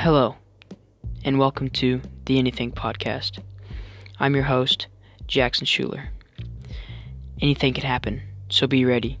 Hello, and welcome to the Anything Podcast. I'm your host, Jackson Schuler. Anything can happen, so be ready.